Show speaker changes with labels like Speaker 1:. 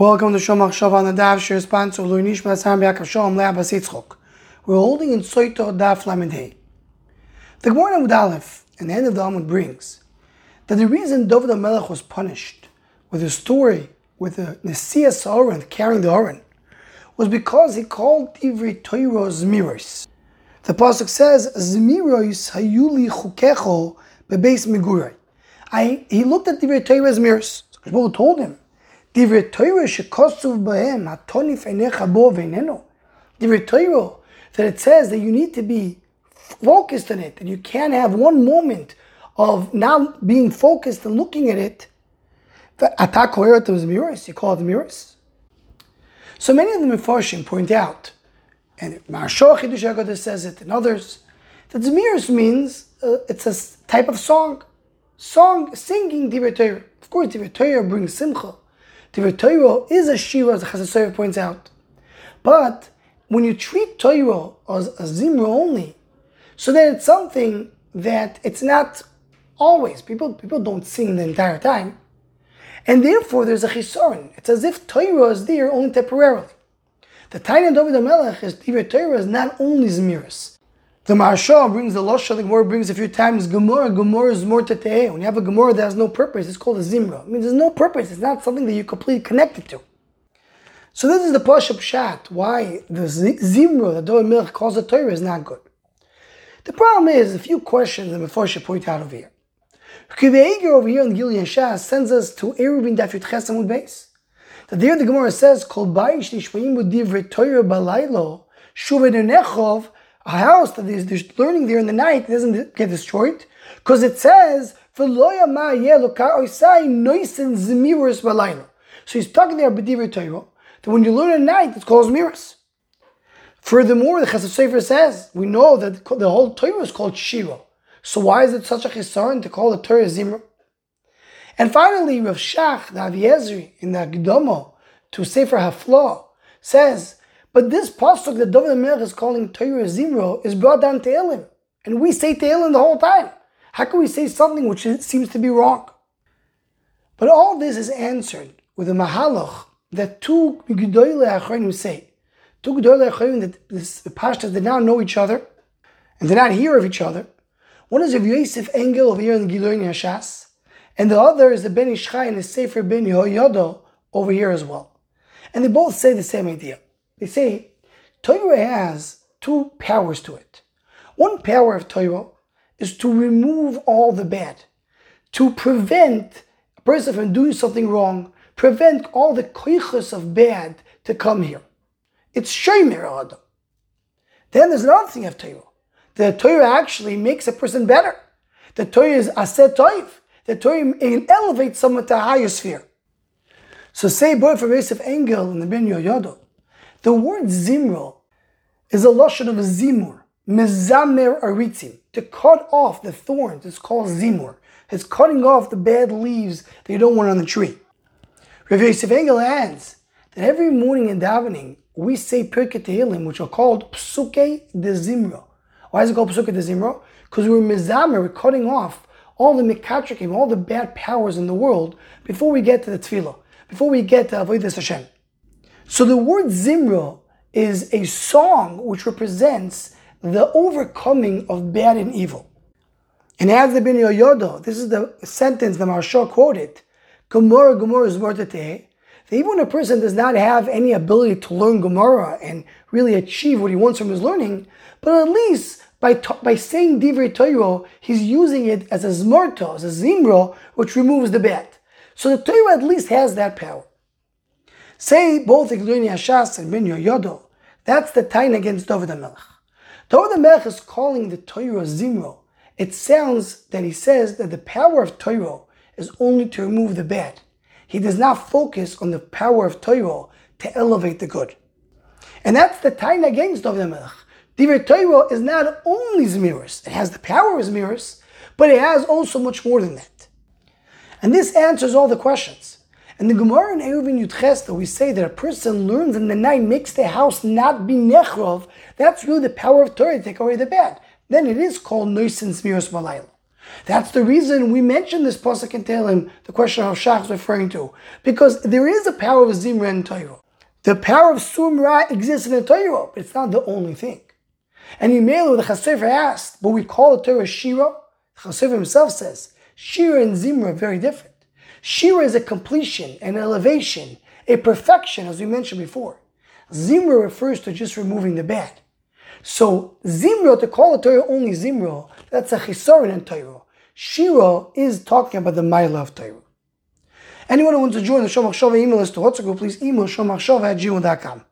Speaker 1: Welcome to Shomach Shav the Daf Shir sponsor Luinish Masam Yaakov Shalom Leah Basitzchok. We're holding in Soito Daf Lamed The Gemara Amud Aleph and the end of the Amud brings that the reason David Melech was punished with a story with the Nesias Oren carrying the Oren was because he called Divrei Torah Zmiros. The pasuk says Zmiros Hayuli Chukecho Bebeis Migurai. I he looked at Divrei Torah Zmiros. So told him Divrei Torah shekosov bahem hatonif einecha bo veineno. Divrei Torah that it says that you need to be focused on it, and you can't have one moment of not being focused and looking at it. Atak was mirrors. You call it mirrors. So many of the Mefarshim point out, and Maharsha Chidush says it, and others, that Zmiris means uh, it's a type of song, song singing Divrei Torah. Of course, Divrei Torah brings simcha. Divrei Torah is a shira, as Chassid points out. But when you treat Torah as a zimra only, so then it's something that it's not always. People people don't sing the entire time. And therefore there's a chisaron. It's as if Torah is there only temporarily. The Tanya David Melech is Divrei Torah is not only Zmiris. The Maharsha brings the Losha, the Gemara brings a few times Gemara. Gemara is more teteh. When you have a Gemara that has no purpose, it's called a Zimra. It means there's no purpose. It's not something that you're completely connected to. So this is the Pasha Pshat, why the Zimra that Doa Milch calls the Torah is not good. The problem is a few questions that Mephorsha point out over here. Kiveger over here in Gilyon HaShas sends us to Eruvin Dafyut Chesamud base. That there the Gemara says, Kol Bayish Nishmaim Divrei Torah Balaylo Shuvet Nechov a house that is learning there in the night doesn't get destroyed because it says so he's talking there about Torah that when you learn at night it's called Zmiris. Furthermore, the Chasam Sofer says we know that the whole Torah is called Shira. So why is it such a chisaron to call the Torah Zimra? And finally, Rav Shach, the Aviezri, in the Agdomo to Sefer Haflah, says but this pasuk that David Melech is calling Torah Zimro is brought down to Elim. And we say Tehillim the whole time. How can we say something which seems to be wrong? But all this is answered with a mahaloch that two Gedoyle Achronim say. Two Gedoyle Achronim that this pashtas did not know each other and did not hear of each other. One is of Yosef Engel over here in the Giloin Hashas, and the other is the Ben Ish Chai and the Sefer Ben Yehoyado over here as well. And they both say the same idea. They say Torah has two powers to it. One power of Torah is to remove all the bad, to prevent a person from doing something wrong, prevent all the koichas of bad to come here. It's Shomer Adam. Then there's another thing of Torah. The Torah actually makes a person better. The Torah is aset toiv. The Torah elevates someone to a higher sphere. So say boy from Yosef Engel and the Ben Yoyodo, the word zimro is a lashon of zimur, mezamer aritzim, to cut off the thorns. It's called zimur. It's cutting off the bad leaves that you don't want on the tree. Rav Yosef Engel adds that every morning in davening we say Pirkei Tehillim, which are called Psuke de Zimra. Why is it called Psuke de Zimra? Because we're mezamer, we're cutting off all the mikatrikim, all the bad powers in the world before we get to the tefillah, before we get to Avodah Hashem. So the word Zimra is a song which represents the overcoming of bad and evil. And as the Ben Yodo, this is the sentence the Maharsha quoted, Gemara, Gemara is eh? that even when a person does not have any ability to learn Gemara and really achieve what he wants from his learning, but at least by, by saying Divrei Torah, he's using it as a zmarto, as a zimra, which removes the bad. So the Torah at least has that power. Say both Igduni Yashas and Ben Yodo. That's the tain against David HaMelech. David HaMelech is calling the Torah Zimro. It sounds that he says that the power of Torah is only to remove the bad. He does not focus on the power of Torah to elevate the good. And that's the tain against David HaMelech. Divrei Torah is not only Zmiris, it has the power of Zmiris, but it has also much more than that. And this answers all the questions. And the Gemara in Eruvin Yudches that we say that a person learns in the night, makes the house not be nechrov, that's really the power of Torah to take away the bad. Then it is called Noisin Smiros Malayla. That's the reason we mentioned this pasuk in Tehillim, the question of Shach is referring to, because there is a power of Zimra in Torah. The power of Sumra exists in the Torah, but it's not the only thing. And Yimelu, the Chasefer asked, but we call the Torah Shira. The himself says, Shira and Zimra are very different. Shira is a completion, an elevation, a perfection, as we mentioned before. Zimra refers to just removing the bad. So Zimra, to call the Torah only Zimra, that's a chisaron in Torah. Shira is talking about the Maila of Torah. Anyone who wants to join the Shomach Shova email list to group, please email shomachshova at gmail.com.